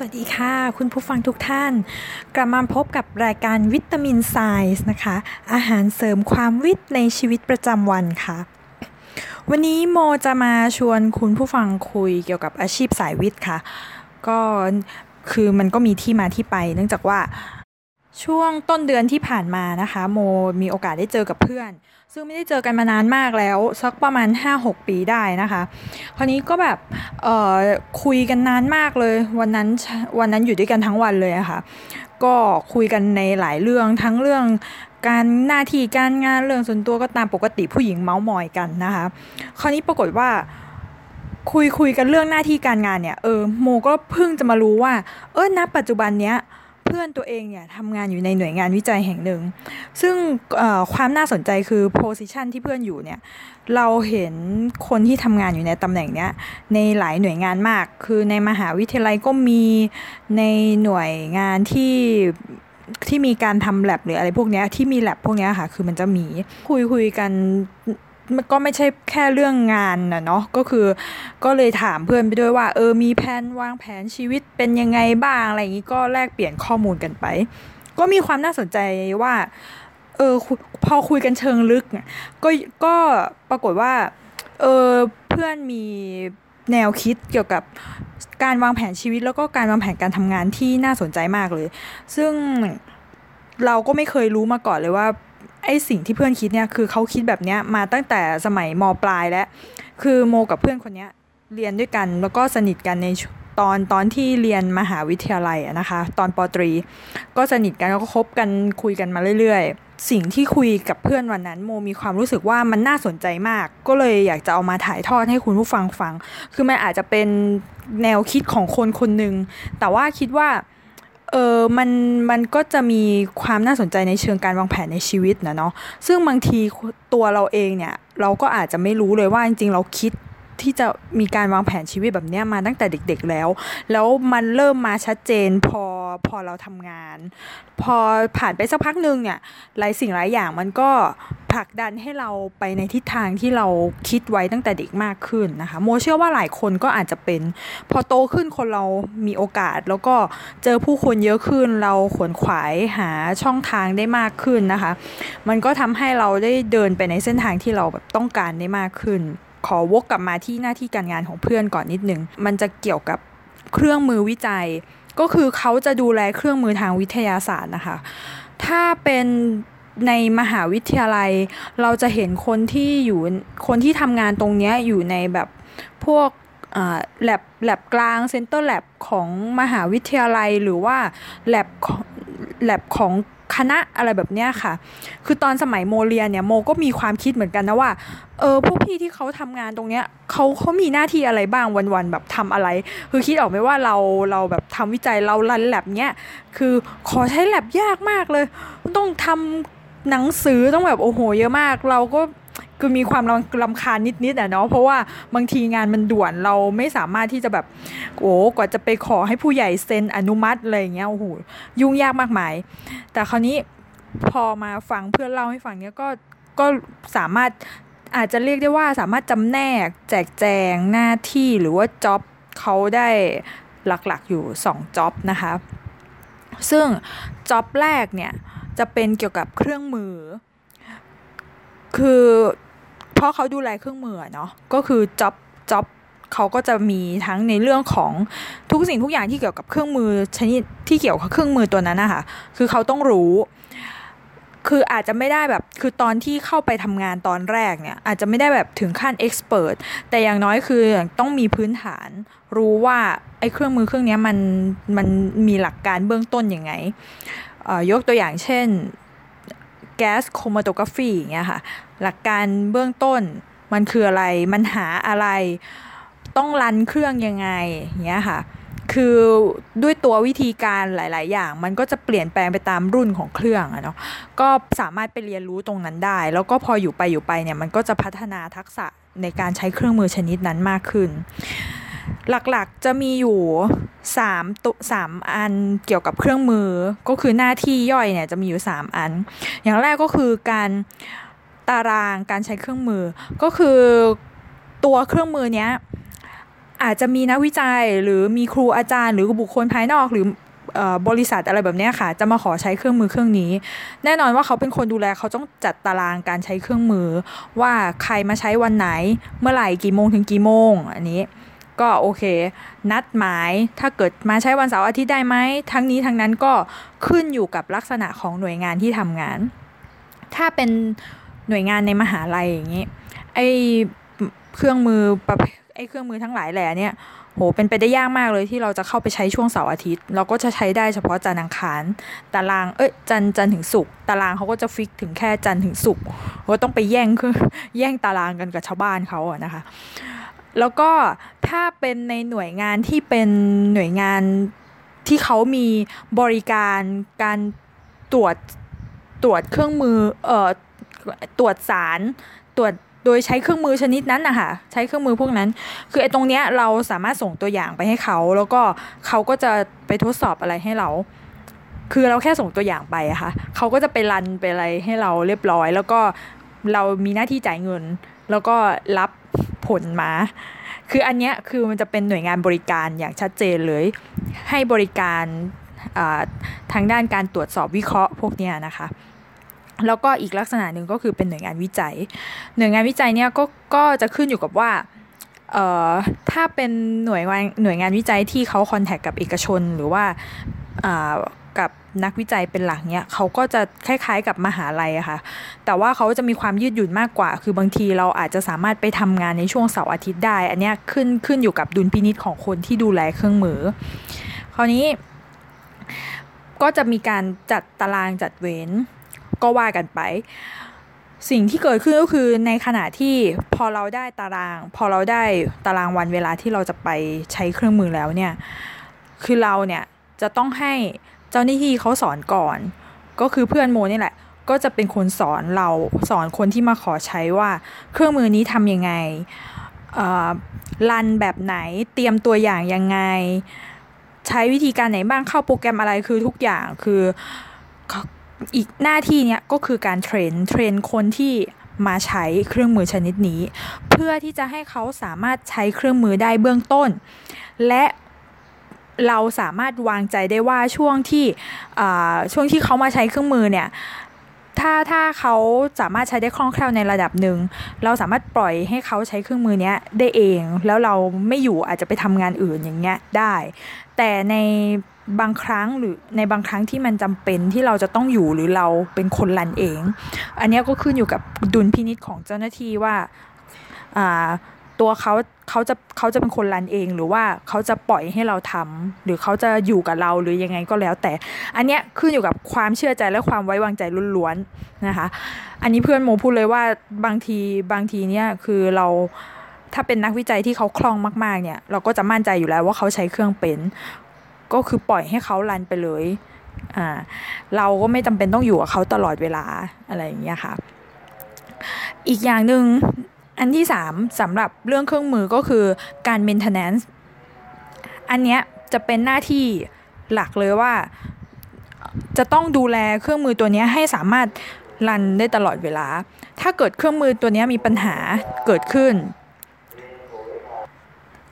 สวัสดีค่ะ คุณผู้ฟังทุกท่าน กลับมาพบกับรายการวิตามินไซส์นะคะ อาหารเสริมความวิตในชีวิตประจำวันค่ะ วันนี้โมจะมาชวนคุณผู้ฟังคุยเกี่ยวกับอาชีพสายวิทย์ค่ะ ก็คือมันก็มีที่มาที่ไป เนื่องจากว่า ช่วงต้นเดือนที่ผ่านมานะคะ โมมีโอกาสได้เจอกับเพื่อน ซึ่งไม่ได้เจอกันมานานมากแล้ว สักประมาณ 5-6 ปีได้นะคะคราวนี้ก็แบบเอ่อคุยกันนานมากเลย วันนั้นวันนั้นอยู่ด้วยกันทั้งวันเลยะคะ่ะ ก็คุยกันในหลายเรื่องทั้งเรื่องการหน้าที่การงานเรื่องส่วนตัวก็ตามปกติผู้หญิงเมาส์มอยกันนะคะ คราวนี้ปรากฏว่าคุยคุยกันเรื่องหน้าที่การงานเนี่ยเออโมก็เพิ่งจะมารู้ว่า เออณปัจจุบันเนี้ย เพื่อนตัวเองเนี่ยทำงานอยู่ในหน่วยงานวิจัยแห่งหนึ่ง ซึ่งความน่าสนใจคือโพสิชันที่เพื่อนอยู่เนี่ยเราเห็นคนที่ทำงานอยู่ในตำแหน่งเนี้ยในหลายหน่วยงานมาก คือในมหาวิทยาลัยก็มีในหน่วยงานที่ที่มีการทำแลบหรืออะไรพวกนี้ที่มีแลบพวกนี้ค่ะ คือมันจะมีคุยคุยกันมัน ก็ไม่ใช่แค่เรื่องงานนะเนาะก็คือ ก็เลยถามเพื่อนไปด้วยว่า เออมีแผนวางแผนชีวิตเป็นยังไงบ้างอะไรอย่างนี้ก็แลกเปลี่ยนข้อมูลกันไป ก็มีความน่าสนใจว่า เออพอคุยกันเชิงลึก ก็ก็ปรากฏว่า เออเพื่อนมีแนวคิดเกี่ยวกับการวางแผนชีวิตแล้วก็การวางแผนการทำงานที่น่าสนใจมากเลย ซึ่งเราก็ไม่เคยรู้มาก่อนเลยว่า ไอสิ่งที่เพื่อนคิดเนี่ยคือเขาคิดแบบเนี้ยมาตั้งแต่สมัยมปลายแล้ว คือโมกับเพื่อนคนเนี้ยเรียนด้วยกันแล้วก็สนิทกันในตอนตอนที่เรียนมหาวิทยาลัยนะคะ ตอนปตรี ก็สนิทกันแล้วก็คบกันคุยกันมาเรื่อยๆ สิ่งที่คุยกับเพื่อนวันนั้นโมมีความรู้สึกว่ามันน่าสนใจมาก ก็เลยอยากจะเอามาถ่ายทอดให้คุณผู้ฟังฟัง คือมันอาจจะเป็นแนวคิดของคนคนหนึ่งแต่ว่าคิดว่า เออมันมันก็จะมีความน่าสนใจในเชิงการวางแผนในชีวิตนะเนาะซึ่งบางทีตัวเราเองเนี่ยเราก็อาจจะไม่รู้เลยว่าจริงๆ เราคิด ที่จะมีการวางแผนชีวิตแบบนี้มาตั้งแต่เด็ก ๆแล้ว แล้วมันเริ่มมาชัดเจนพอพอเราทำงาน พอผ่านไปสักพักหนึ่งเนี่ยหลายสิ่งหลายอย่างมันก็ผลักดันให้เราไปในทิศทางที่เราคิดไว้ตั้งแต่เด็กมากขึ้นนะคะโมเชื่อว่าหลายคนก็อาจจะเป็น พอโตขึ้นคนเรามีโอกาส แล้วก็เจอผู้คนเยอะขึ้น เราขวนขวายหาช่องทางได้มากขึ้นนะคะ มันก็ทำให้เราได้เดินไปในเส้นทางที่เราแบบต้องการได้มากขึ้น ขอวกกลับมาที่หน้าที่การงานของเพื่อนก่อนนิดนึง มันจะเกี่ยวกับเครื่องมือวิจัย ก็คือเขาจะดูแลเครื่องมือทางวิทยาศาสตร์นะคะ ถ้าเป็นในมหาวิทยาลัยเราจะเห็นคนที่อยู่คนที่ทำงานตรงนี้อยู่ในแบบพวกแลบแลบกลางเซ็นเตอร์แลบของมหาวิทยาลัยหรือว่าแลบแลบของ คณะอะไรแบบเนี้ยค่ะ คือตอนสมัยโมเรียนเนี่ยโมก็มีความคิดเหมือนกันนะว่า เออพวกพี่ที่เขาทำงานตรงเนี้ยเขาเขามีหน้าที่อะไรบ้างวันๆแบบทำอะไร คือคิดออกไหมว่าเราเราแบบทำวิจัยเรารันแลบเนี้ย คือขอใช้แลบยากมากเลย ต้องทำหนังสือต้องแบบโอ้โหเยอะมาก เราก็ คือมีความลำคาญนิดๆอะเนาะเพราะว่าบางทีงานมันด่วนเราไม่สามารถที่จะแบบโอ้กว่าจะไปขอให้ผู้ใหญ่เซ็นอนุมัติอะไรเงี้ยโอ้โหยุ่งยากมากมาย แต่คราวนี้พอมาฟังเพื่อนเล่าให้ฟังเนี้ยก็ก็สามารถอาจจะเรียกได้ว่าสามารถจำแนกแจกแจงหน้าที่หรือว่าจ็อบเขาได้หลักๆอยู่2จ็อบนะคะ ซึ่งจ็อบแรกเนี่ยจะเป็นเกี่ยวกับเครื่องมือ คือเพราะเขาดูแลเครื่องมือเนาะก็คือจ็อบจ็อบเขาก็จะมีทั้งในเรื่องของทุกสิ่งทุกอย่างที่เกี่ยวกับเครื่องมือชนิดที่เกี่ยวกับเครื่องมือตัวนั้นนะคะคือเขาต้องรู้ คืออาจจะไม่ได้แบบคือตอนที่เข้าไปทำงานตอนแรกเนี่ยอาจจะไม่ได้แบบถึงขั้นเอ็กซ์เพรสแต่อย่างน้อยคือต้องมีพื้นฐาน รู้ว่าไอ้เครื่องมือเครื่องนี้มันมันมีหลักการเบื้องต้นยังไงยกตัวอย่างเช่น แก๊สโครมาโตกราฟีอย่างเงี้ยค่ะ หลักการเบื้องต้นมันคืออะไร มันหาอะไร ต้องรันเครื่องยังไงอย่างเงี้ยค่ะ คือด้วยตัววิธีการหลาย ๆ อย่าง มันก็จะเปลี่ยนแปลงไปตามรุ่นของเครื่องอะเนาะ ก็สามารถไปเรียนรู้ตรงนั้นได้ แล้วก็พออยู่ไปอยู่ไปเนี่ย มันก็จะพัฒนาทักษะในการใช้เครื่องมือชนิดนั้นมากขึ้น หลักๆจะมีอยู่3ตุสามอันเกี่ยวกับเครื่องมือก็คือหน้าที่ย่อยเนี่ยจะมีอยู่ 3 อัน อย่างแรกก็คือการตารางการใช้เครื่องมือ ก็คือตัวเครื่องมือเนี้ยอาจจะมีนักวิจัยหรือมีครูอาจารย์ หรือบุคคลภายนอกหรือบริษัทอะไรแบบนี้ค่ะ จะมาขอใช้เครื่องมือเครื่องนี้ แน่นอนว่าเขาเป็นคนดูแลเขาต้องจัดตารางการใช้เครื่องมือ ว่าใครมาใช้วันไหนเมื่อไหร่กี่โมงถึงกี่โมงอันนี้ ก็โอเค นัดหมายถ้าเกิดมาใช้วันเสาร์อาทิตย์ได้ไหมทั้งนี้ทั้งนั้นก็ขึ้นอยู่กับลักษณะของหน่วยงานที่ทำงาน ถ้าเป็นหน่วยงานในมหาลัยอย่างนี้ไอเครื่องมือประไอเครื่องมือทั้งหลายแหล่เนี่ยโหเป็นไปได้ยากมากเลยที่เราจะเข้าไปใช้ช่วงเสาร์อาทิตย์ เราก็จะใช้ได้เฉพาะจันทร์อังคารตารางเอ้ยจันจันถึงศุกร์ตารางเขาก็จะฟิกถึงแค่จันถึงศุกร์ก็ต้องไปแย่งคือแย่งตารางกันกับชาวบ้านเขาอะนะคะ แล้วก็ถ้าเป็นในหน่วยงานที่เป็นหน่วยงานที่เขามีบริการการตรวจตรวจเครื่องมือเอ่อตรวจสารตรวจโดยใช้เครื่องมือชนิดนั้นนะคะใช้เครื่องมือพวกนั้น คือไอ้ตรงเนี้ยเราสามารถส่งตัวอย่างไปให้เขา แล้วก็เขาก็จะไปทดสอบอะไรให้เรา คือเราแค่ส่งตัวอย่างไปอะคะ่ะเขาก็จะไปรันไปอะไรให้เราเรียบร้อย แล้วก็เรามีหน้าที่จ่ายเงิน แล้วก็รับ ผลมา คืออันเนี้ยคือมันจะเป็นหน่วยงานบริการอย่างชัดเจนเลย ให้บริการทางด้านการตรวจสอบวิเคราะห์พวกเนี้ยนะคะแล้วก็อีกลักษณะหนึ่งก็คือเป็นหน่วยงานวิจัย หน่วยงานวิจัยเนี่ยก็ก็จะขึ้นอยู่กับว่าเอ่อถ้าเป็นหน่วยงานหน่วยงานวิจัยที่เขาคอนแทคกับเอกชน หรือว่า นักวิจัยเป็นหลักเนี่ยเขาก็จะคล้ายๆกับมหาลัยอะค่ะแต่ว่าเขาจะมีความยืดหยุ่นมากกว่า คือบางทีเราอาจจะสามารถไปทำงานในช่วงเสาร์อาทิตย์ได้ อันเนี้ยขึ้นขึ้นอยู่กับดุลพินิษของคนที่ดูแลเครื่องมือ คราวนี้ ก็จะมีการจัดตารางจัดเว้นก็ว่ากันไป สิ่งที่เกิดขึ้นก็คือในขณะที่พอเราได้ตาราง พอเราได้ตารางวันเวลาที่เราจะไปใช้เครื่องมือแล้วเนี่ย คือเราเนี่ยจะต้องให้ เจ้าหน้าที่เขาสอนก่อน ก็คือเพื่อนโมนี่แหละ ก็จะเป็นคนสอนเราสอนคนที่มาขอใช้ว่า เครื่องมือนี้ทำยังไง run แบบไหนเตรียมตัวอย่างยังไง ใช้วิธีการไหนบ้างเข้าโปรแกรมอะไรคือทุกอย่างคืออีกหน้าที่เนี้ยก็คือการ train train คนที่มาใช้เครื่องมือชนิดนี้ เพื่อที่จะให้เขาสามารถใช้เครื่องมือได้เบื้องต้น และ เราสามารถวางใจได้ว่าช่วงที่ช่วงที่เขามาใช้เครื่องมือเนี่ยถ้าถ้าเขาสามารถใช้ได้คล่องแคล่วในระดับหนึ่ง เราสามารถปล่อยให้เขาใช้เครื่องมือนี้ได้เอง แล้วเราไม่อยู่อาจจะไปทำงานอื่นอย่างเงี้ยได้ แต่ในบางครั้งหรือในบางครั้งที่มันจำเป็นที่เราจะต้องอยู่หรือเราเป็นคนรันเอง อันนี้ก็ขึ้นอยู่กับดุลพินิษของเจ้าหน้าที่ว่า ตัวเขาเขาจะเขาจะเป็นคนรันเองหรือว่าเขาจะปล่อยให้เราทำหรือเขาจะอยู่กับเราหรือยังไงก็แล้ว แต่อันเนี้ยขึ้นอยู่กับความเชื่อใจและความไว้วางใจล้วนๆนะคะ อันนี้เพื่อนโมพูดเลยว่าบางทีบางทีเนี่ยคือเราถ้าเป็นนักวิจัยที่เขาคล่องมากๆเนี่ย เราก็จะมั่นใจอยู่แล้วว่าเขาใช้เครื่องเป็น ก็คือปล่อยให้เขารันไปเลยอ่าเราก็ไม่จำเป็นต้องอยู่กับเขาตลอดเวลาอะไรอย่างเงี้ยค่ะ อีกอย่างหนึ่ง อันที่สามสำหรับเรื่องเครื่องมือก็คือการ maintenance อันเนี้ยจะเป็นหน้าที่หลักเลยว่า จะต้องดูแลเครื่องมือตัวนี้ให้สามารถรันได้ตลอดเวลา ถ้าเกิดเครื่องมือตัวนี้มีปัญหาเกิดขึ้น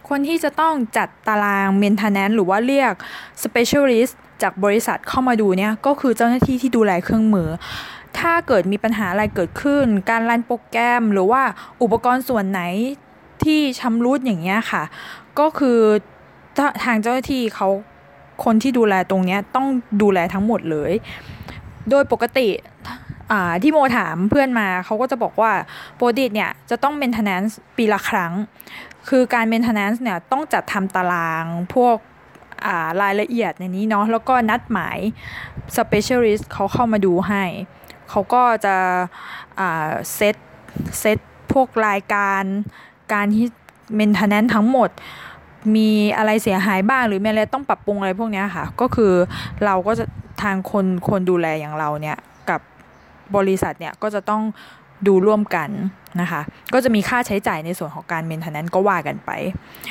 คนที่จะต้องจัดตาราง maintenance หรือว่าเรียก specialist จากบริษัทเข้ามาดูเนี่ยก็คือเจ้าหน้าที่ที่ดูแลเครื่องมือ ถ้าเกิดมีปัญหาอะไรเกิดขึ้น การรันโปรแกรม หรือว่าอุปกรณ์ส่วนไหนที่ชำรุดอย่างเงี้ยค่ะ ก็คือทางเจ้าหน้าที่เขาคนที่ดูแลตรงนี้ต้องดูแลทั้งหมดเลย โดยปกติที่โมถามเพื่อนมาเขาก็จะบอกว่าโปรดิตเนี่ยจะต้อง maintenance ปีละครั้ง คือการ maintenance เนี่ยต้องจัดทำตารางพวกรายละเอียดในนี้เนาะแล้วก็นัดหมาย specialist เขาเข้ามาดูให้ เขาก็จะเซตเซตพวกรายการการที่ maintenance ทั้งหมดมีอะไรเสียหายบ้างหรือมีอะไรต้องปรับปรุงอะไรพวกนี้ค่ะ ก็คือเราก็จะทางคนคนดูแลอย่างเราเนี่ยกับบริษัทเนี่ยก็จะต้องดูร่วมกันนะคะ ก็จะมีค่าใช้จ่ายในส่วนของการเมนเทนแนนก็ว่ากันไป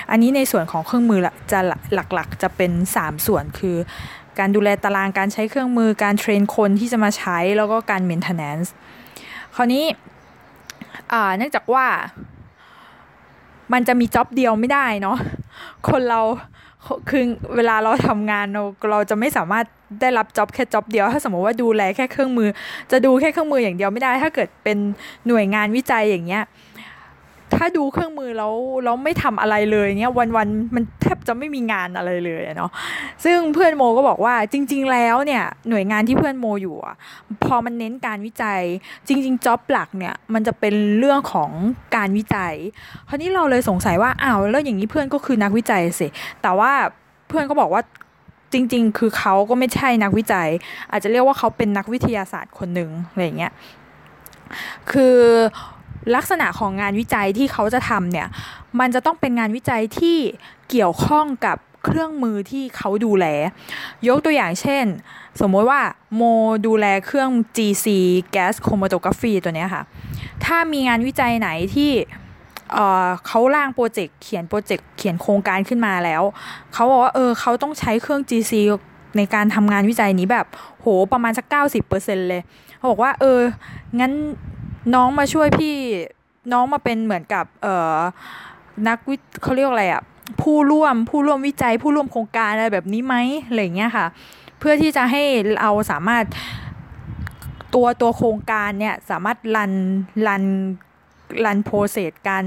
อันนี้ในส่วนของเครื่องมือจะหลักๆ จะเป็น 3 ส่วนคือ การดูแลตารางการใช้เครื่องมือการเทรนคนที่จะมาใช้แล้วก็การเมนเทนแนนซ์คราวนี้เนื่องจากว่ามันจะมีจ็อบเดียวไม่ได้เนาะคนเราคือเวลาเราทำงานเราเราจะไม่สามารถได้รับจ็อบแค่จ็อบเดียว ถ้าสมมติว่าดูแลแค่เครื่องมือ จะดูแค่เครื่องมืออย่างเดียวไม่ได้ ถ้าเกิดเป็นหน่วยงานวิจัยอย่างเงี้ย ถ้าดูเครื่องมือแล้วแล้วไม่ทำอะไรเลยเนี้ยวันวันมันแทบจะไม่มีงานอะไรเลยเนาะซึ่งเพื่อนโมก็บอกว่าจริง ๆ แล้วเนี่ยหน่วยงานที่เพื่อนโมอยู่อะพอมันเน้นการวิจัย จริง ๆจ็อบหลักเนี่ยมันจะเป็นเรื่องของการวิจัยคราวนี้เราเลยสงสัยว่าอ้าวแล้วอย่างนี้เพื่อนก็คือนักวิจัยสิแต่ว่าเพื่อนก็บอกว่าจริง ๆ คือเขาก็ไม่ใช่นักวิจัย อาจจะเรียกว่าเขาเป็นนักวิทยาศาสตร์คนหนึ่งอะไรเงี้ยคือ ลักษณะของงานวิจัยที่เขาจะทำเนี่ยมันจะต้องเป็นงานวิจัยที่เกี่ยวข้องกับเครื่องมือที่เขาดูแล ยกตัวอย่างเช่น สมมติว่าโมดูแลเครื่อง GC Gas Chromatography ตัวนี้ค่ะ ถ้ามีงานวิจัยไหนที่เขาร่างโปรเจกต์เขียนโปรเจกต์เขียนโครงการขึ้นมาแล้ว เขาบอกว่าเออเขาต้องใช้เครื่อง GC ในการทำงานวิจัยนี้แบบโหประมาณสัก 90%เลย เขาบอกว่าเออ งั้น น้องมาช่วยพี่น้องมาเป็นเหมือนกับเอ่อนักวิเขาเรียกอะไรอะผู้ร่วมผู้ร่วมวิจัยผู้ร่วมโครงการอะไรแบบนี้ไหมอะไรเงี้ยค่ะ เพื่อที่จะให้เราสามารถตัวตัวโครงการเนี่ยสามารถ run run run process การ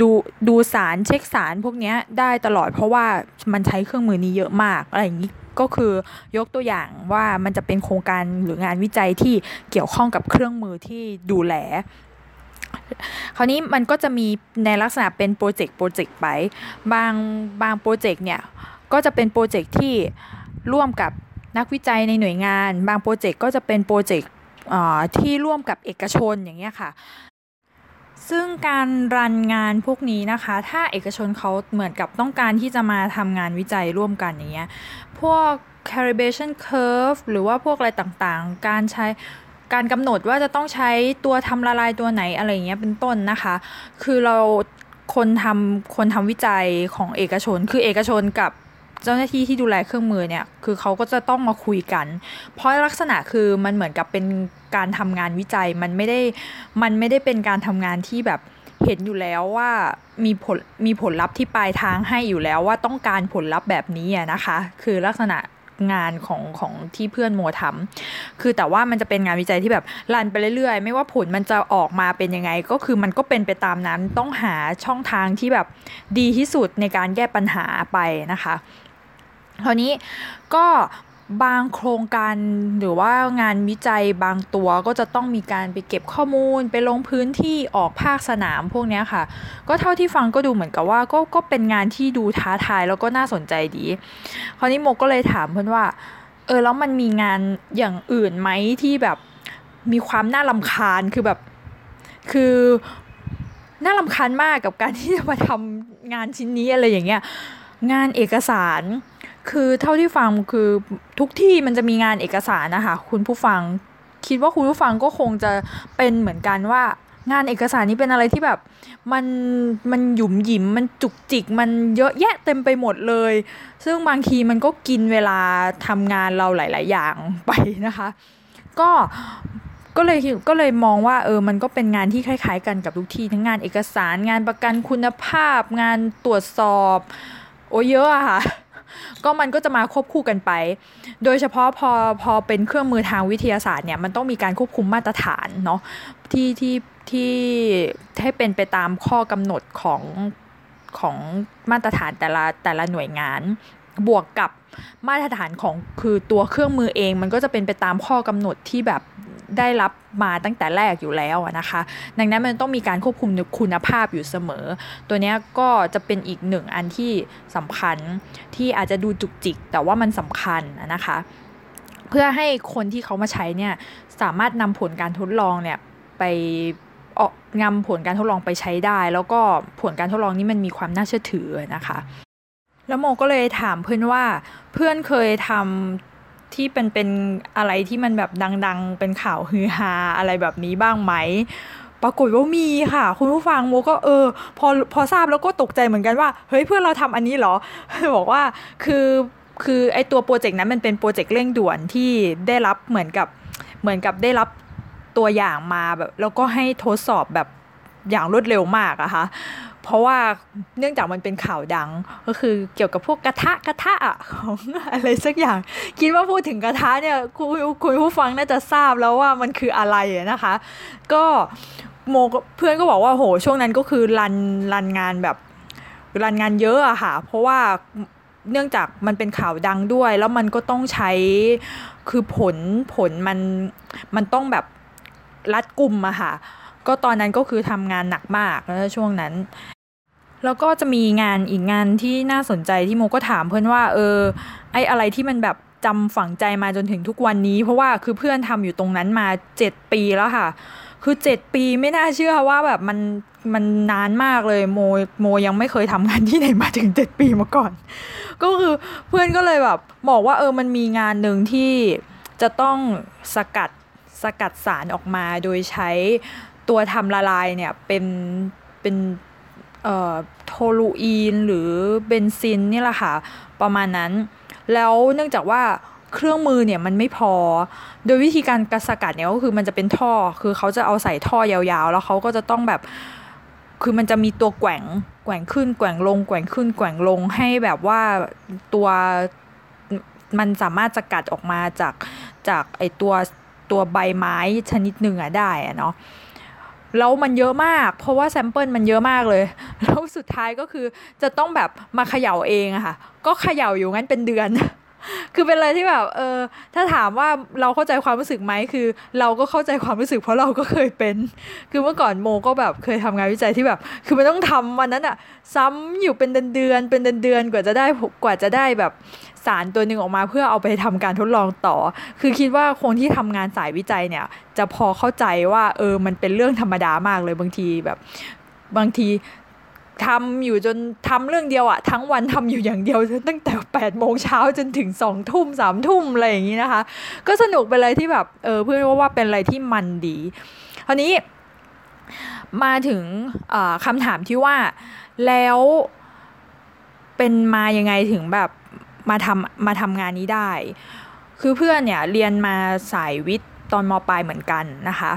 ดูดูสารเช็คสารพวกนี้ได้ตลอดเพราะว่ามันใช้เครื่องมือนี้เยอะมากอะไรอย่างนี้ ก็คือยกตัวอย่างว่ามันจะเป็นโครงการหรืองานวิจัยที่เกี่ยวข้องกับเครื่องมือที่ดูแลคราวนี้มันก็จะมีในลักษณะเป็น project project ไป บางบาง project เนี่ย ก็จะเป็นโปรเจกต์ที่ร่วมกับนักวิจัยในหน่วยงาน บางโปรเจกต์ก็จะเป็นโปรเจกต์ที่ร่วมกับเอกชนอย่างเงี้ยค่ะ ซึ่งการรันงานพวกนี้นะคะ ถ้าเอกชนเขาเหมือนกับต้องการที่จะมาทำงานวิจัยร่วมกันอย่างเงี้ย พวก calibration curve หรือว่าพวกอะไรต่างๆ การใช้การกำหนดว่าจะต้องใช้ตัวทำละลายตัวไหนอะไรเงี้ยเป็นต้นนะคะ คือเราคนทำคนทำวิจัยของเอกชน คือเอกชนกับ เจ้าหน้าที่ที่ดูแลเครื่องมือเนี่ย คือเขาก็จะต้องมาคุยกัน เพราะลักษณะคือมันเหมือนกับเป็นการทำงานวิจัย มันไม่ได้ มันไม่ได้เป็นการทำงานที่แบบเห็นอยู่แล้วว่ามีผลมีผลลัพธ์ที่ปลายทางให้อยู่แล้วว่าต้องการผลลัพธ์แบบนี้นะคะ คือลักษณะงานของของที่เพื่อนโมทำคือแต่ว่ามันจะเป็นงานวิจัยที่แบบรันไปเรื่อยๆ ไม่ว่าผลมันจะออกมาเป็นยังไง ก็คือมันก็เป็นไปตามนั้นต้องหาช่องทางที่แบบดีที่สุดในการแก้ปัญหาไปนะคะ คราวนี้ก็บางโครงการหรือว่างานวิจัยบางตัวก็จะต้องมีการไปเก็บข้อมูล ไปลงพื้นที่ออกภาคสนามพวกนี้ค่ะ ก็เท่าที่ฟังก็ดูเหมือนกับว่าก็ก็เป็นงานที่ดูท้าทายแล้วก็น่าสนใจดี คราวนี้โมก็เลยถามเพื่อนว่า เออแล้วมันมีงานอย่างอื่นไหมที่แบบมีความน่าลำคาญคือแบบคือน่าลำคาญมากกับการที่จะมาทำงานชิ้นนี้อะไรอย่างเงี้ยงานเอกสาร คือเท่าที่ฟังคือทุกที่มันจะมีงานเอกสารนะคะคุณผู้ฟัง คิดว่าคุณผู้ฟังก็คงจะเป็นเหมือนกันว่างานเอกสารนี้เป็นอะไรที่แบบมันมันหยุมหยิมมันจุกจิก มันเยอะแยะเต็มไปหมดเลย ซึ่งบางทีมันก็กินเวลาทำงานเราหลาย ๆ อย่างไปนะคะ ก็ก็เลยก็เลยมองว่าเออมันก็เป็นงานที่คล้าย ๆ กันกับทุกที่ทั้งงานเอกสารงานประกันคุณภาพ งานตรวจสอบ โอ้เยอะอะค่ะ ก็มันก็จะมาควบคู่กันไป โดยเฉพาะพอพอเป็นเครื่องมือทางวิทยาศาสตร์เนี่ยมันต้องมีการควบคุมมาตรฐานเนาะที่ที่ที่ให้เป็นไปตามข้อกำหนดของของมาตรฐานแต่ละแต่ละหน่วยงาน บวกกับมาตรฐานของคือตัวเครื่องมือเอง มันก็จะเป็นไปตามข้อกำหนดที่แบบได้รับมาตั้งแต่แรกอยู่แล้วนะคะ ดังนั้นมันต้องมีการควบคุมคุณภาพอยู่เสมอ ตัวนี้ก็จะเป็นอีกหนึ่งอันที่สำคัญที่อาจจะดูจุกจิก แต่ว่ามันสำคัญนะคะ เพื่อให้คนที่เขามาใช้เนี่ยสามารถนำผลการทดลองเนี่ยไปออกนำผลการทดลองไปใช้ได้ แล้วก็ผลการทดลองนี้มันมีความน่าเชื่อถือนะคะ แล้วโมก็เลยถามเพื่อนว่า เพื่อนเคยทำที่เป็นเป็นอะไรที่มันแบบดัง ๆ เป็นข่าวฮือฮาอะไรแบบนี้บ้างไหมปรากฏว่ามีค่ะ คุณผู้ฟังโมก็เออ พอพอทราบแล้วก็ตกใจเหมือนกันว่า เฮ้ยเพื่อนเราทำอันนี้เหรอ บอกว่าคือคือไอตัวโปรเจกต์นั้นมันเป็นโปรเจกต์เร่งด่วนที่ได้รับเหมือนกับเหมือนกับได้รับตัวอย่างมาแบบ แล้วก็ให้ทดสอบแบบอย่างรวดเร็วมากอะค่ะ เพราะว่าเนื่องจากมันเป็นข่าวดังก็คือเกี่ยวกับพวกกระทะกระทะของอะไรสักอย่าง คิดว่าพูดถึงกระทะเนี่ยคุณคุณผู้ฟังน่าจะทราบแล้วว่ามันคืออะไรนะคะ ก็โมเพื่อนก็บอกว่าโหช่วงนั้นก็คือรันรันงานแบบรันงานเยอะอะค่ะ เพราะว่าเนื่องจากมันเป็นข่าวดังด้วย แล้วมันก็ต้องใช้คือผลผลมันมันต้องแบบรัดกลุ่มอะค่ะ ก็ตอนนั้นก็คือทำงานหนักมากแล้วช่วงนั้น แล้วก็จะมีงานอีกงานที่น่าสนใจที่โมก็ถามเพื่อนว่า เออ ไออะไรที่มันแบบจำฝังใจมาจนถึงทุกวันนี้ เพราะว่าคือเพื่อนทำอยู่ตรงนั้นมาเจ็ดปีแล้วค่ะ คือเจ็ดปีไม่น่าเชื่อว่าแบบมันมันนานมากเลยโมโมยังไม่เคยทำงานที่ไหนมาถึงเจ็ดปีมาก่อน ก็คือเพื่อนก็เลยแบบบอกว่าเออมันมีงานหนึ่งที่จะต้องสกัดสกัดสารออกมาโดยใช้ ตัวทำละลายเนี่ยเป็นเป็นเอ่อโทลูอีนหรือเบนซินนี่แหละค่ะประมาณนั้น แล้วเนื่องจากว่าเครื่องมือเนี่ยมันไม่พอ โดยวิธีการกระสกัดเนี่ยก็คือมันจะเป็นท่อ คือเขาจะเอาใส่ท่อยาวๆ แล้วเขาก็จะต้องแบบ คือมันจะมีตัวแกว่ง แกว่งขึ้น แกว่งลง แกว่งขึ้น แกว่งลง ให้แบบว่าตัวมันสามารถสกัดออกมาจากจากไอตัวตัวใบไม้ชนิดหนึ่งอะได้อะเนาะ แล้วมันเยอะมาก เพราะว่าแซมเปิลมันเยอะมากเลย แล้วสุดท้ายก็คือจะต้องแบบมาเขย่าเองอะค่ะ ก็เขย่าอยู่งั้นเป็นเดือน คือเป็นอะไรที่แบบ เออ ถ้าถามว่าเราเข้าใจความรู้สึกไหมคือ เราก็เข้าใจความรู้สึก เพราะเราก็เคยเป็น คือเมื่อก่อนโมก็แบบเคยทำงานวิจัยที่แบบ คือมันต้องทำวันนั้นอะซ้ำอยู่เป็นเดือนๆเป็นเดือนๆกว่าจะได้กว่าจะได้แบบ สารตัวหนึ่งออกมาเพื่อเอาไปทำการทดลองต่อ คือคิดว่าคนที่ทำงานสายวิจัยเนี่ย จะพอเข้าใจว่าเออมันเป็นเรื่องธรรมดามากเลยบางทีแบบบางทีทำอยู่จนทำเรื่องเดียวอะทั้งวันทำอยู่อย่างเดียวตั้งแต่8ปดโมงเช้าจนถึงสองทุ่มสามทุ่มอะไรอย่างนี้นะคะ ก็สนุกไปเลยที่แบบเออเพื่อนว่าเป็นอะไรที่มันดีคราวนี้มาถึงคำถามที่ว่าแล้วเป็นมายังไงถึงแบบ มาทำมาทำงานนี้ได้ คือเพื่อนเนี่ยเรียนมาสายวิทย์ตอนมปลายเหมือนกันนะคะ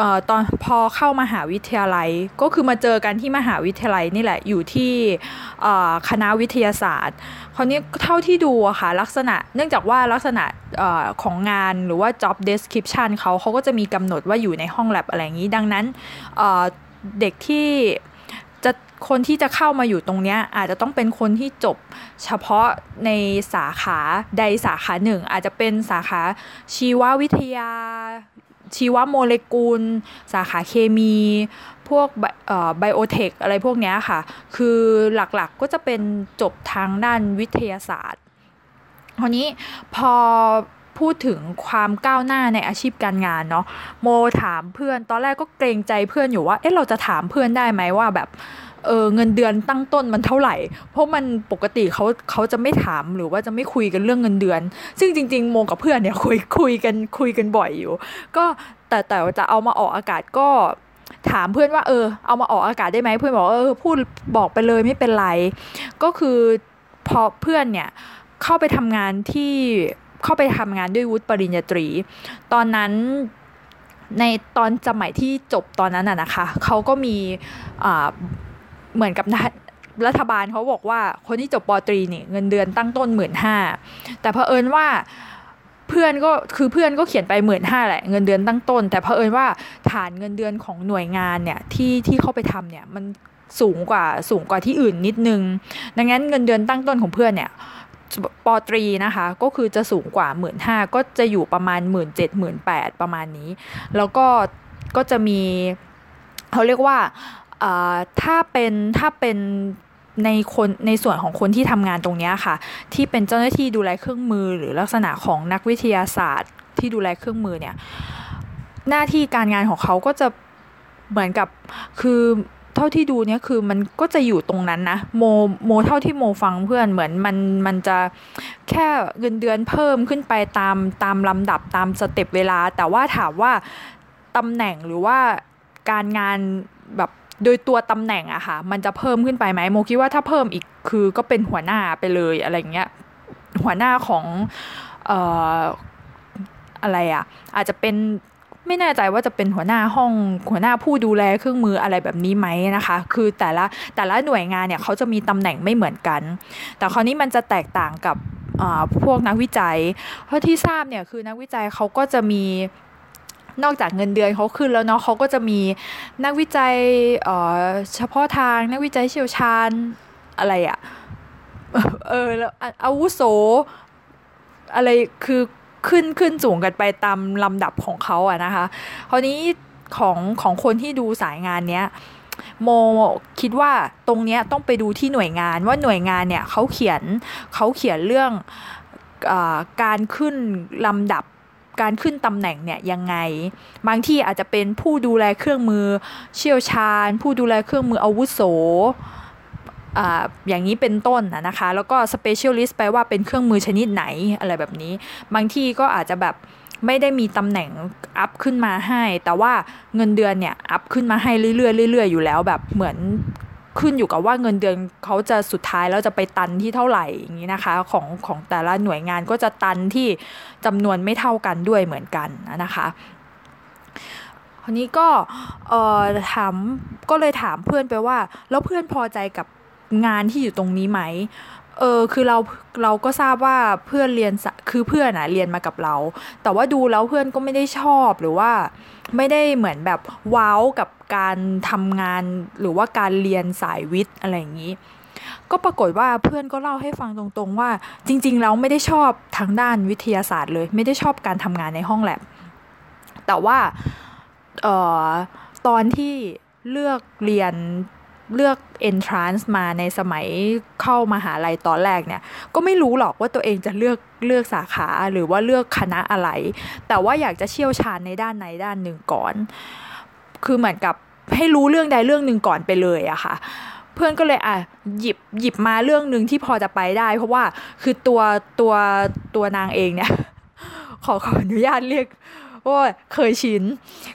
ออตอนพอเข้ามหาวิทยาลัยก็คือมาเจอกันที่มหาวิทยาลัยนี่แหละอยู่ที่คณะวิทยาศาสตร์ คราวนี้เท่าที่ดูอะค่ะลักษณะเนื่องจากว่าลักษณะออของงานหรือว่า job description เขาเขาก็จะมีกำหนดว่าอยู่ในห้องแลบอะไรอย่างนี้ ดังนั้นเด็กที่ คนที่จะเข้ามาอยู่ตรงนี้อาจจะต้องเป็นคนที่จบเฉพาะในสาขาใดสาขาหนึ่ง อาจจะเป็นสาขาชีววิทยา ชีวโมเลกุล สาขาเคมี พวกไบโอเทคอะไรพวกนี้ค่ะ คือหลักๆกก็จะเป็นจบทางด้านวิทยาศาสตร์ทีนี้พอพูดถึงความก้าวหน้าในอาชีพการงานเนาะโมถามเพื่อนตอนแรกก็เกรงใจเพื่อนอยู่ว่าเอ๊ะเราจะถามเพื่อนได้ไหมว่าแบบ เออเงินเดือนตั้งต้นมันเท่าไหร่ เพราะมันปกติเขาเขาจะไม่ถามหรือว่าจะไม่คุยกันเรื่องเงินเดือน ซึ่งจริง ๆ โมกับเพื่อนเนี่ยคุยคุยกันคุยกันบ่อยอยู่ ก็แต่แต่จะเอามาออกอากาศก็ถามเพื่อนว่าเออเอามาออกอากาศได้ไหมเพื่อนบอกเออพูดบอกไปเลยไม่เป็นไร ก็คือพอเพื่อนเนี่ยเข้าไปทำงานที่เข้าไปทำงานด้วยวุฒิปริญญาตรี ตอนนั้นในตอนสมัยที่จบตอนนั้นน่ะนะคะเขาก็มี เหมือนกับรัฐบาลเขาบอกว่าคนที่จบปตรีนี่เงินเดือนตั้งต้นหมื่นห้าแต่เผอิญว่าเพื่อนก็คือเพื่อนก็เขียนไปหมื่นห้าแหละเงินเดือนตั้งต้น แต่เผอิญว่าฐานเงินเดือนของหน่วยงานเนี่ยที่ที่เข้าไปทำเนี่ยมันสูงกว่าสูงกว่าที่อื่นนิดนึง ดังนั้นเงินเดือนตั้งต้นของเพื่อนเนี่ยปตรีนะคะก็คือจะสูงกว่าหมื่นห้าก็จะอยู่ประมาณหมื่นเจ็ดหมื่นแปดประมาณนี้ แล้วก็ก็จะมีเขาเรียกว่า ถ้าเป็นถ้าเป็นในคนในส่วนของคนที่ทำงานตรงนี้ค่ะ ที่เป็นเจ้าหน้าที่ดูแลเครื่องมือ หรือลักษณะของนักวิทยาศาสตร์ที่ดูแลเครื่องมือเนี่ยหน้าที่การงานของเขาก็จะเหมือนกับคือเท่าที่ดูเนี่ยคือมันก็จะอยู่ตรงนั้นนะโมโมเท่าที่โมฟังเพื่อนเหมือนมันมันจะแค่เงินเดือนเพิ่มขึ้นไปตามตามลำดับตาม step เวลา แต่ว่าถามว่าตำแหน่งหรือว่าการงานแบบ โดยตัวตำแหน่งอะค่ะ มันจะเพิ่มขึ้นไปไหมโมคิดว่าถ้าเพิ่มอีกคือก็เป็นหัวหน้าไปเลยอะไรเงี้ยหัวหน้าของเอ่ออะไรอะอาจจะเป็นไม่แน่ใจว่าจะเป็นหัวหน้าห้องหัวหน้าผู้ดูแลเครื่องมืออะไรแบบนี้ไหมนะคะ คือแต่ละแต่ละหน่วยงานเนี่ยเขาจะมีตำแหน่งไม่เหมือนกัน แต่คราวนี้มันจะแตกต่างกับพวกนักวิจัย เพราะที่ทราบเนี่ยคือนักวิจัยเขาก็จะมี นอกจากเงินเดือนเขาขึ้นแล้วเนาะเขาก็จะมีนักวิจัยเฉพาะทางนักวิจัยเชี่ยวชาญอะไรอะเออแล้วอาวุโส อะไรคือขึ้นขึ้นสูงกันไปตามลำดับของเขาอะนะคะคราวนี้ของของคนที่ดูสายงานเนี้ยโมคิดว่าตรงเนี้ยต้องไปดูที่หน่วยงานว่าหน่วยงานเนี่ยเขาเขียนเขาเขียนเรื่องอการขึ้นลำดับ การขึ้นตำแหน่งเนี่ยยังไง บางที่อาจจะเป็นผู้ดูแลเครื่องมือเชี่ยวชาญ ผู้ดูแลเครื่องมืออาวุโสอย่างนี้เป็นต้นนะคะ แล้วก็ specialist แปลว่าเป็นเครื่องมือชนิดไหนอะไรแบบนี้ บางที่ก็อาจจะแบบไม่ได้มีตำแหน่งอัพขึ้นมาให้ แต่ว่าเงินเดือนเนี่ยอัพขึ้นมาให้เรื่อยๆเรื่อยๆอยู่แล้วแบบเหมือน ขึ้นอยู่กับว่าเงินเดือนเขาจะสุดท้ายแล้วจะไปตันที่เท่าไหร่อย่างนี้นะคะของของแต่ละหน่วยงานก็จะตันที่จำนวนไม่เท่ากันด้วยเหมือนกันนะคะคราวนี้ก็เอ่อถามก็เลยถามเพื่อนไปว่า แล้วเพื่อนพอใจกับงานที่อยู่ตรงนี้ไหม เออคือเราเราก็ทราบว่าเพื่อนเรียนคือเพื่อนอะเรียนมากับเรา แต่ว่าดูแล้วเพื่อนก็ไม่ได้ชอบหรือว่าไม่ได้เหมือนแบบว้าวกับการทำงานหรือว่าการเรียนสายวิทย์อะไรอย่างนี้ ก็ปรากฏว่าเพื่อนก็เล่าให้ฟังตรงๆว่า จริงๆแล้วไม่ได้ชอบทางด้านวิทยาศาสตร์เลย ไม่ได้ชอบการทำงานในห้องแลบแต่ว่าออตอนที่เลือกเรียน เลือก entrance มาในสมัยเข้ามาหาลัยตอนแรกเนี่ย ก็ไม่รู้หรอกว่าตัวเองจะเลือกเลือกสาขาหรือว่าเลือกคณะอะไร แต่ว่าอยากจะเชี่ยวชาญในด้านไหนด้านหนึ่งก่อน คือเหมือนกับให้รู้เรื่องใดเรื่องหนึ่งก่อนไปเลยอะค่ะเพื่อนก็เลยอะหยิบหยิบมาเรื่องหนึ่งที่พอจะไปได้ เพราะว่าคือตัวตัวตัวนางเองเนี่ย ขอขออนุญาตเรียกว่าเคยชิน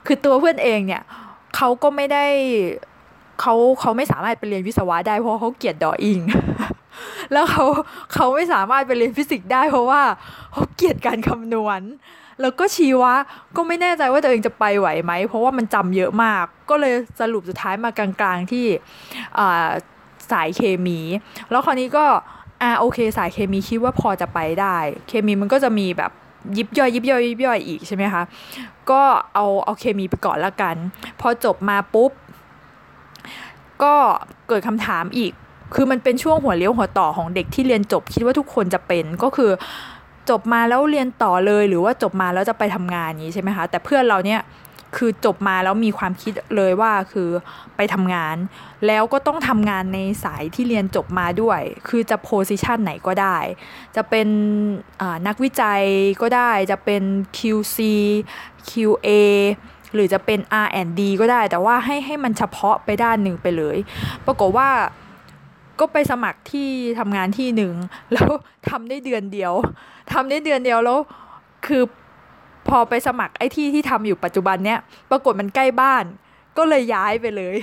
คือตัวเพื่อนเองเนี่ยเขาก็ไม่ได้ เขาเขาไม่สามารถไปเรียนวิศวะได้เพราะเขาเกลียดดออิง แล้วเขาเขาไม่สามารถไปเรียนฟิสิกส์ได้ เพราะว่าเขาเกลียดการคำนวณ แล้วก็ชีวะก็ไม่แน่ใจว่าตัวเองจะไปไหวไหม เพราะว่ามันจำเยอะมาก ก็เลยสรุปสุดท้ายมากลางๆที่สายเคมี แล้วคราวนี้ก็อ่าโอเค สายเคมีคิดว่าพอจะไปได้ เคมีมันก็จะมีแบบยิบย่อยยิบย่อยยิบย่อยอีกใช่ไหมคะ ก็เอาเอาเคมีไปก่อนละกัน พอจบมาปุ๊บ ก็เกิดคำถามอีก คือมันเป็นช่วงหัวเลี้ยวหัวต่อของเด็กที่เรียนจบ คิดว่าทุกคนจะเป็นก็คือจบมาแล้วเรียนต่อเลยหรือว่าจบมาแล้วจะไปทำงานนี้ใช่ไหมคะ แต่เพื่อนเราเนี่ยคือจบมาแล้วมีความคิดเลยว่าคือไปทำงาน แล้วก็ต้องทำงานในสายที่เรียนจบมาด้วย คือจะโพสิชันไหนก็ได้ จะเป็นนักวิจัยก็ได้จะเป็น QC QA หรือจะเป็น R&D ก็ได้ แต่ว่าให้ให้มันเฉพาะไปด้านหนึ่งไปเลย ปรากฏว่าก็ไปสมัครที่ทำงานที่หนึ่งแล้วทำได้เดือนเดียวทำได้เดือนเดียวแล้วคือพอไปสมัครไอ้ที่ที่ทำอยู่ปัจจุบันเนี้ยปรากฏมันใกล้บ้าน ก็เลยย้ายไปเลย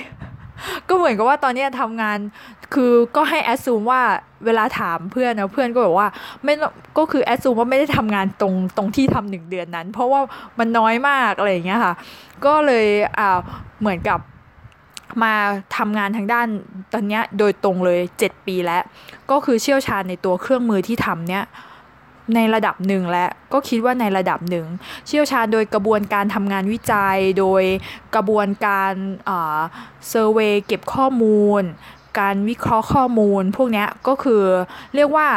ก็เหมือนกับว่าตอนนี้ทำงานคือก็ให้แอดซูมว่าเวลาถามเพื่อนนะเพื่อนก็บอกว่าไม่ก็คือแอดซูมว่าไม่ได้ทำงานตรงตรงที่ทำหนึ่งเดือนนั้น เพราะว่ามันน้อยมากอะไรอย่างเงี้ยค่ะ ก็เลยอ่าเหมือนกับมาทำงานทางด้านตอนนี้โดยตรงเลย 7 ปีแล้ว ก็คือเชี่ยวชาญในตัวเครื่องมือที่ทำเนี้ย ในระดับหนึ่งและก็คิดว่าในระดับหนึ่ง เชี่ยวชาญโดยกระบวนการทำงานวิจัย โดยกระบวนการเซอร์เวยเก็บข้อมูล การวิเคราะห์ข้อมูล พวกนี้ก็คือเรียกว่า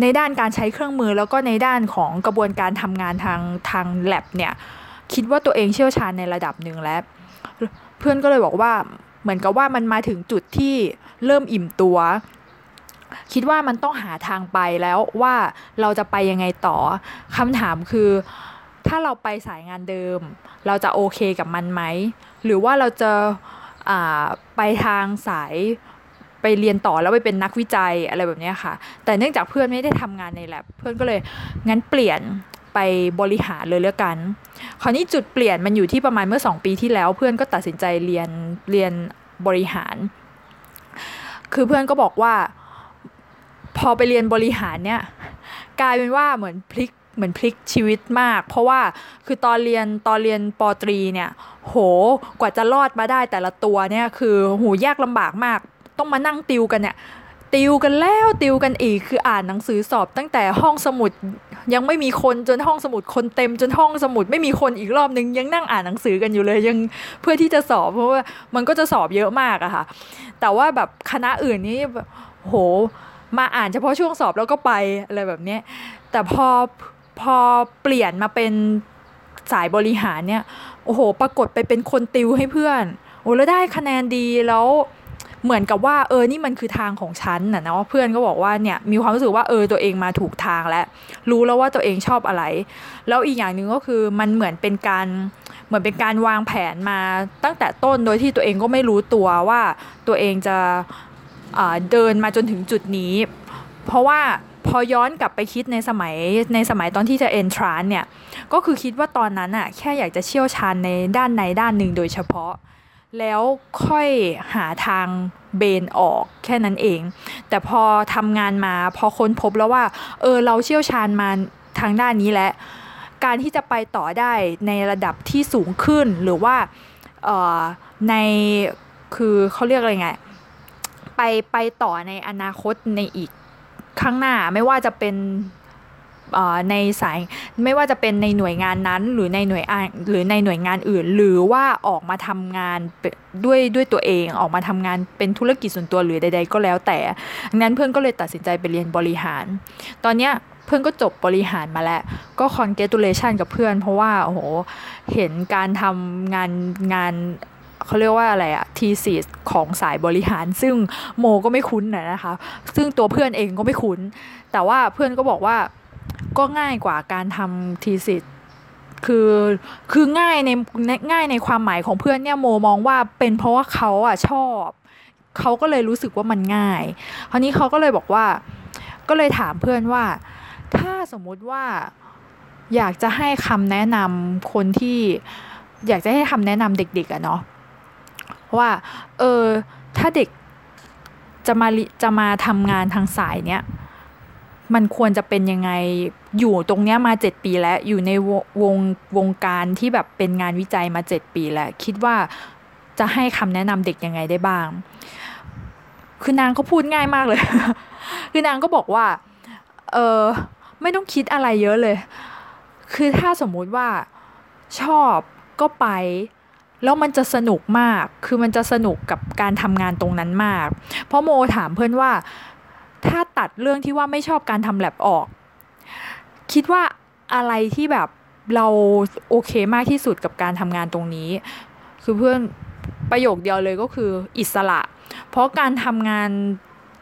ในด้านการใช้เครื่องมือแล้วก็ในด้านของกระบวนการทำงานทางทางแลบเนี่ยคิดว่าตัวเองเชี่ยวชาญในระดับหนึ่งแล้ว เพื่อนก็เลยบอกว่าเหมือนกับว่ามันมาถึงจุดที่เริ่มอิ่มตัว คิดว่ามันต้องหาทางไปแล้วว่าเราจะไปยังไงต่อคำถามคือ ถ้าเราไปสายงานเดิม เราจะโอเคกับมันไหม หรือว่าเราจะไปทางสายไปเรียนต่อแล้วไปเป็นนักวิจัยอะไรแบบนี้ค่ะ แต่เนื่องจากเพื่อนไม่ได้ทำงานในแลบเพื่อนก็เลยงั้นเปลี่ยนไปบริหารเลยแล้วกัน คราวนี้จุดเปลี่ยนมันอยู่ที่ประมาณเมื่อ 2 ปีที่แล้ว เพื่อนก็ตัดสินใจเรียนเรียนบริหาร คือเพื่อนก็บอกว่า พอไปเรียนบริหารเนี่ยกลายเป็นว่าเหมือนพลิกเหมือนพลิกชีวิตมาก เพราะว่าคือตอนเรียนตอนเรียนปตรีเนี่ย โหกว่าจะรอดมาได้แต่ละตัวเนี่ยคือหูยากลำบากมาก ต้องมานั่งติวกันเนี่ยติวกันแล้วติวกันอีกคืออ่านหนังสือสอบตั้งแต่ห้องสมุดยังไม่มีคนจนห้องสมุดคนเต็มจนห้องสมุดไม่มีคนอีกรอบนึง ยังนั่งอ่านหนังสือกันอยู่เลยยังเพื่อที่จะสอบเพราะว่ามันก็จะสอบเยอะมากอะค่ะ แต่ว่าแบบคณะอื่นนี่โห มาอ่านเฉพาะช่วงสอบแล้วก็ไปอะไรแบบนี้แต่พอพอเปลี่ยนมาเป็นสายบริหารเนี่ยโอ้โห ปรากฏไปเป็นคนติวให้เพื่อนโอ้แล้วได้คะแนนดีแล้วเหมือนกับว่าเออนี่มันคือทางของฉันนะเนาะเพื่อนก็บอกว่าเนี่ยมีความรู้สึกว่าเออตัวเองมาถูกทางแล้ว รู้แล้วว่าตัวเองชอบอะไร แล้วอีกอย่างหนึ่งก็คือมันเหมือนเป็นการเหมือนเป็นการวางแผนมาตั้งแต่ต้นโดยที่ตัวเองก็ไม่รู้ตัวว่าตัวเองจะ เดินมาจนถึงจุดนี้ เพราะว่าพอย้อนกลับไปคิดในสมัยในสมัยตอนที่จะเอนทรานเนี่ยก็คือคิดว่าตอนนั้นอะแค่อยากจะเชี่ยวชาญในด้านในด้านหนึ่งโดยเฉพาะ แล้วค่อยหาทางเบนออกแค่นั้นเอง แต่พอทำงานมาพอค้นพบแล้วว่าเออเราเชี่ยวชาญมาทางด้านนี้แล้วการที่จะไปต่อได้ในระดับที่สูงขึ้นหรือว่าในคือเขาเรียกอะไรไง ไปไปต่อในอนาคตในอีกข้างหน้าไม่ว่าจะเป็นในสายไม่ว่าจะเป็นในหน่วยงานนั้นหรือในหน่วยหรือในหน่วยงานอื่น หรือว่าออกมาทำงานด้วยด้วยตัวเองออกมาทำงานเป็นธุรกิจส่วนตัวหรือใด ๆ ก็แล้วแต่ดังนั้นเพื่อนก็เลยตัดสินใจไปเรียนบริหาร ตอนเนี้ยเพื่อนก็จบบริหารมาแล้ว ก็คอนเกตูเลชันกับเพื่อน เพราะว่าโอ้โหเห็นการทำงานงาน เขาเรียกว่าอะไรอะทีซีของสายบริหาร ซึ่งโมก็ไม่คุ้นนะคะ ซึ่งตัวเพื่อนเองก็ไม่คุ้น แต่ว่าเพื่อนก็บอกว่าก็ง่ายกว่าการทำทีสิทธ์คือคือง่ายในง่ายในความหมายของเพื่อนเนี่ยโมมองว่าเป็นเพราะว่าเขาอะชอบเขาก็เลยรู้สึกว่ามันง่ายคราวนี้เขาก็เลยบอกว่า ก็เลยถามเพื่อนว่า ถ้าสมมุติว่าอยากจะให้คำแนะนำคนที่อยากจะให้คำแนะนำเด็กๆอะเนาะ ว่า เออ ถ้าเด็กจะมาจะมาทำงานทางสายเนี้ยมันควรจะเป็นยังไงอยู่ตรงเนี้ยมาเจ็ดปีแล้ว อยู่ในวงวงการที่แบบเป็นงานวิจัยมาเจ็ดปีแล้ว คิดว่าจะให้คำแนะนำเด็กยังไงได้บ้าง คือนางก็พูดง่ายมากเลย คือนางก็บอกว่า เออไม่ต้องคิดอะไรเยอะเลย คือถ้าสมมุติว่าชอบก็ไป แล้วมันจะสนุกมาก คือมันจะสนุกกับการทำงานตรงนั้นมาก เพราะโมถามเพื่อนว่า ถ้าตัดเรื่องที่ว่าไม่ชอบการทำแลบออก คิดว่าอะไรที่แบบเราโอเคมากที่สุดกับการทำงานตรงนี้ คือเพื่อนประโยคเดียวเลยก็คืออิสระ เพราะการทำงาน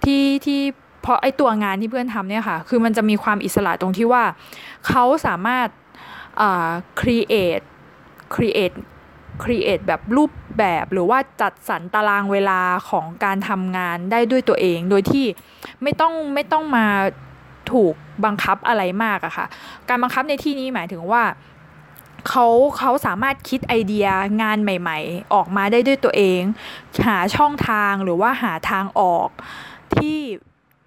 ที่ที่เพราะไอตัวงานที่เพื่อนทำเนี่ยค่ะ คือมันจะมีความอิสระตรงที่ว่าเขาสามารถอ่า create create create แบบรูปแบบหรือว่าจัดสรรตารางเวลาของการทำงานได้ด้วยตัวเอง โดยที่ไม่ต้องไม่ต้องมาถูกบังคับอะไรมากอะค่ะ การบังคับในที่นี้หมายถึงว่าเขาเขาสามารถคิดไอเดียงานใหม่ ๆ ออกมาได้ด้วยตัวเอง หาช่องทางหรือว่าหาทางออกที่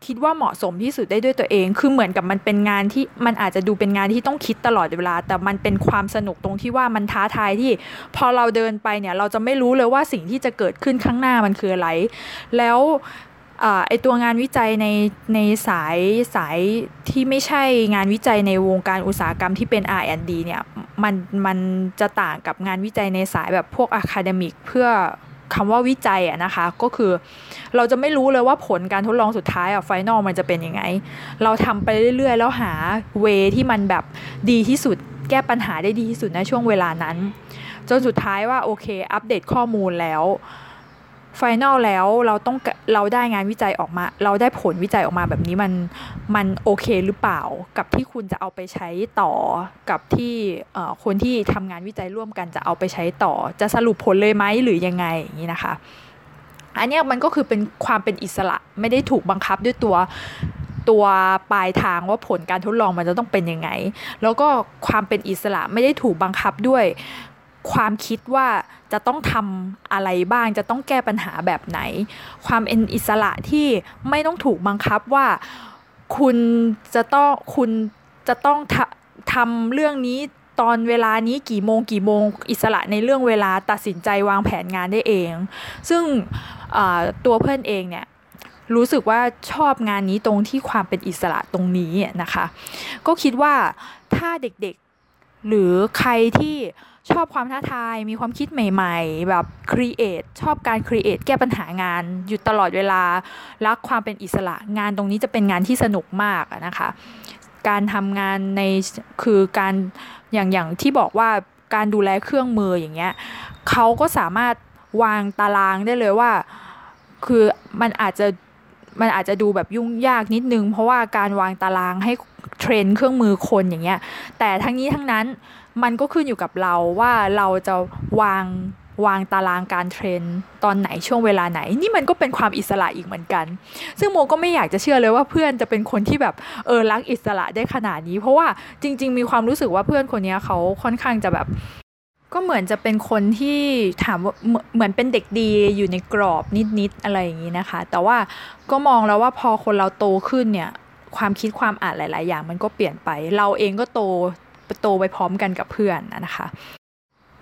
คิดว่าเหมาะสมที่สุดได้ด้วยตัวเอง คือเหมือนกับมันเป็นงานที่มันอาจจะดูเป็นงานที่ต้องคิดตลอดเวลา แต่มันเป็นความสนุกตรงที่ว่ามันท้าทายที่ พอเราเดินไปเนี่ย เราจะไม่รู้เลยว่าสิ่งที่จะเกิดขึ้นข้างหน้ามันคืออะไร แล้วไอ้ตัวงานวิจัยในในสายสายที่ไม่ใช่งานวิจัยในวงการอุตสาหกรรมที่เป็น R&D เนี่ยมันมันจะต่างกับงานวิจัยในสายแบบพวก academic เพื่อ คำว่าวิจัยอะนะคะ ก็คือเราจะไม่รู้เลยว่าผลการทดลองสุดท้ายอะ final มันจะเป็นยังไง เราทำไปเรื่อยๆ แล้วหา way ที่มันแบบดีที่สุด แก้ปัญหาได้ดีที่สุดในช่วงเวลานั้น จนสุดท้ายว่าโอเค อัปเดตข้อมูลแล้ว ไฟนลแล้วเราต้องเราได้งานวิจัยออกมา เราได้ผลวิจัยออกมาแบบนี้มันมันโอเคหรือเปล่า กับที่คุณจะเอาไปใช้ต่อกับที่คนที่ทำงานวิจัยร่วมกันจะเอาไปใช้ต่อ จะสรุปผลเลยไหมหรือยังไงอย่างนี้นะคะ อันนี้มันก็คือเป็นความเป็นอิสระไม่ได้ถูกบังคับด้วยตัวตัวปลายทางว่าผลการทดลองมันจะต้องเป็นยังไง แล้วก็ความเป็นอิสระไม่ได้ถูกบังคับด้วย ความคิดว่าจะต้องทำอะไรบ้าง จะต้องแก้ปัญหาแบบไหน ความเป็นอิสระที่ไม่ต้องถูกบังคับว่าคุณจะต้องคุณจะต้องทำเรื่องนี้ตอนเวลานี้กี่โมงกี่โมงอิสระในเรื่องเวลาตัดสินใจวางแผนงานได้เอง ซึ่งตัวเพื่อนเองเนี่ยรู้สึกว่าชอบงานนี้ตรงที่ความเป็นอิสระตรงนี้นะคะ ก็คิดว่าถ้าเด็กๆหรือใครที่ ชอบความท้าทาย มีความคิดใหม่ ๆ แบบครีเอทชอบการครีเอทแก้ปัญหางานอยู่ตลอดเวลา รักความเป็นอิสระงานตรงนี้จะเป็นงานที่สนุกมากนะคะ การทำงานในคือการอย่างอย่างที่บอกว่าการดูแลเครื่องมืออย่างเงี้ยเขาก็สามารถวางตารางได้เลยว่า คือมันอาจจะมันอาจจะดูแบบยุ่งยากนิดนึง เพราะว่าการวางตารางให้เทรนเครื่องมือคนอย่างเงี้ยแต่ทั้งนี้ทั้งนั้น มันก็ขึ้นอยู่กับเราว่าเราจะวางวางตารางการเทรนตอนไหนช่วงเวลาไหน นี่มันก็เป็นความอิสระอีกเหมือนกัน ซึ่งโมก็ไม่อยากจะเชื่อเลยว่าเพื่อนจะเป็นคนที่แบบเออรักอิสระได้ขนาดนี้ เพราะว่าจริง ๆ มีความรู้สึกว่าเพื่อนคนนี้เขาค่อนข้างจะแบบ ก็เหมือนจะเป็นคนที่ถามว่าเหมือนเป็นเด็กดีอยู่ในกรอบนิดๆอะไรอย่างนี้นะคะ แต่ว่าก็มองแล้วว่าพอคนเราโตขึ้นเนี่ยความคิดความอ่านหลาย ๆ อย่างมันก็เปลี่ยนไป เราเองก็โต โตไปพร้อมกันกับเพื่อนนะคะ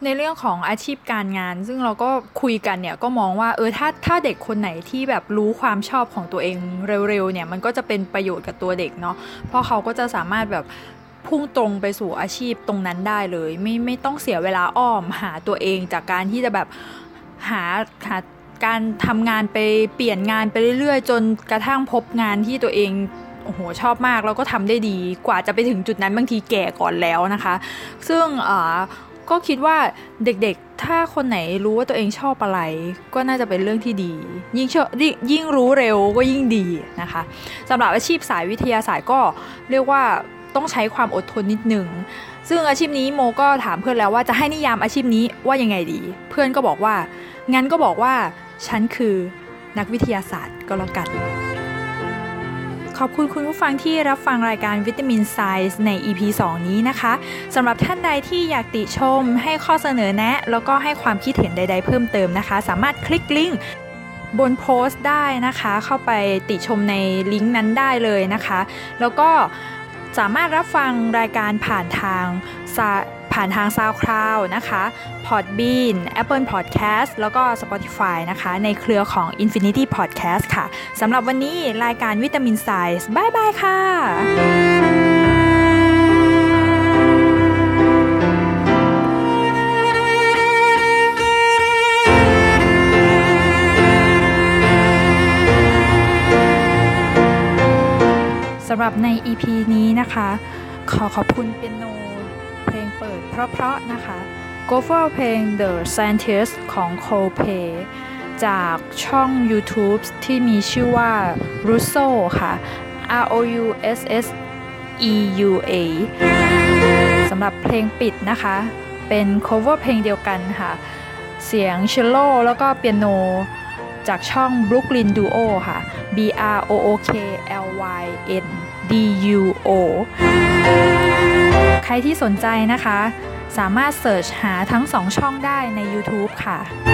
ในเรื่องของอาชีพการงาน ซึ่งเราก็คุยกันเนี่ยก็มองว่าเออถ้าถ้าเด็กคนไหนที่แบบรู้ความชอบของตัวเองเร็วๆเนี่ยมันก็จะเป็นประโยชน์กับตัวเด็กเนาะเพราะเขาก็จะสามารถแบบพุ่งตรงไปสู่อาชีพตรงนั้นได้เลย ไม่ไม่ต้องเสียเวลาอ้อมหาตัวเองจากการที่จะแบบหาหาการทำงานไปเปลี่ยนงานไปเรื่อยๆ จนกระทั่งพบงานที่ตัวเอง โอ้โหชอบมากแล้วก็ทำได้ดีกว่าจะไปถึงจุดนั้นบางทีแก่ก่อนแล้วนะคะ ซึ่งก็คิดว่าเด็กๆ ถ้าคนไหนรู้ว่าตัวเองชอบอะไร ก็น่าจะเป็นเรื่องที่ดี ยิ่งชอบยิ่งรู้เร็วก็ยิ่งดีนะคะสำหรับอาชีพสายวิทยาศาสตร์ก็เรียกว่าต้องใช้ความอดทนนิดหนึ่ง ซึ่งอาชีพนี้โมก็ถามเพื่อนแล้วว่าจะให้นิยามอาชีพนี้ว่ายังไงดี เพื่อนก็บอกว่า งั้นก็บอกว่า ฉันคือนักวิทยาศาสตร์ก็แล้วกัน ขอบคุณคุณผู้ฟังที่รับฟังรายการวิตามินไซส์ใน EP 2 นี้นะคะสำหรับท่านใดที่อยากติชม ให้ข้อเสนอแนะ แล้วก็ให้ความคิดเห็นใด ๆ เพิ่มเติมนะคะ สามารถคลิกลิงก์บนโพสต์ได้นะคะ เข้าไปติชมในลิงก์นั้นได้เลยนะคะ แล้วก็สามารถรับฟังรายการผ่านทาง ผ่านทาง SoundCloud นะคะ Podbean Apple Podcast แล้วก็ Spotify นะคะ ในเครือของ Infinity Podcast ค่ะสำหรับวันนี้รายการวิตามิน Sci บายบายค่ะสำหรับใน EP นี้นะคะ ขอขอบคุณเปียโน เพราะๆนะคะ Go for เพลง The Scientist ของ Coldplay จากช่อง YouTube ที่มีชื่อว่า Russo ค่ะ R O U S S E U A สำหรับเพลงปิดนะคะ เป็น cover เพลงเดียวกันค่ะ เสียงเชลโลแล้วก็เปียโนจากช่อง Brooklyn Duo ค่ะ B R O O K L Y N D U O ใครที่สนใจนะคะ สามารถเสิร์ชหาทั้งสองช่องได้ใน YouTube ค่ะ